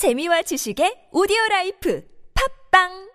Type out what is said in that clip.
재미와 지식의 오디오 라이프. 팝빵!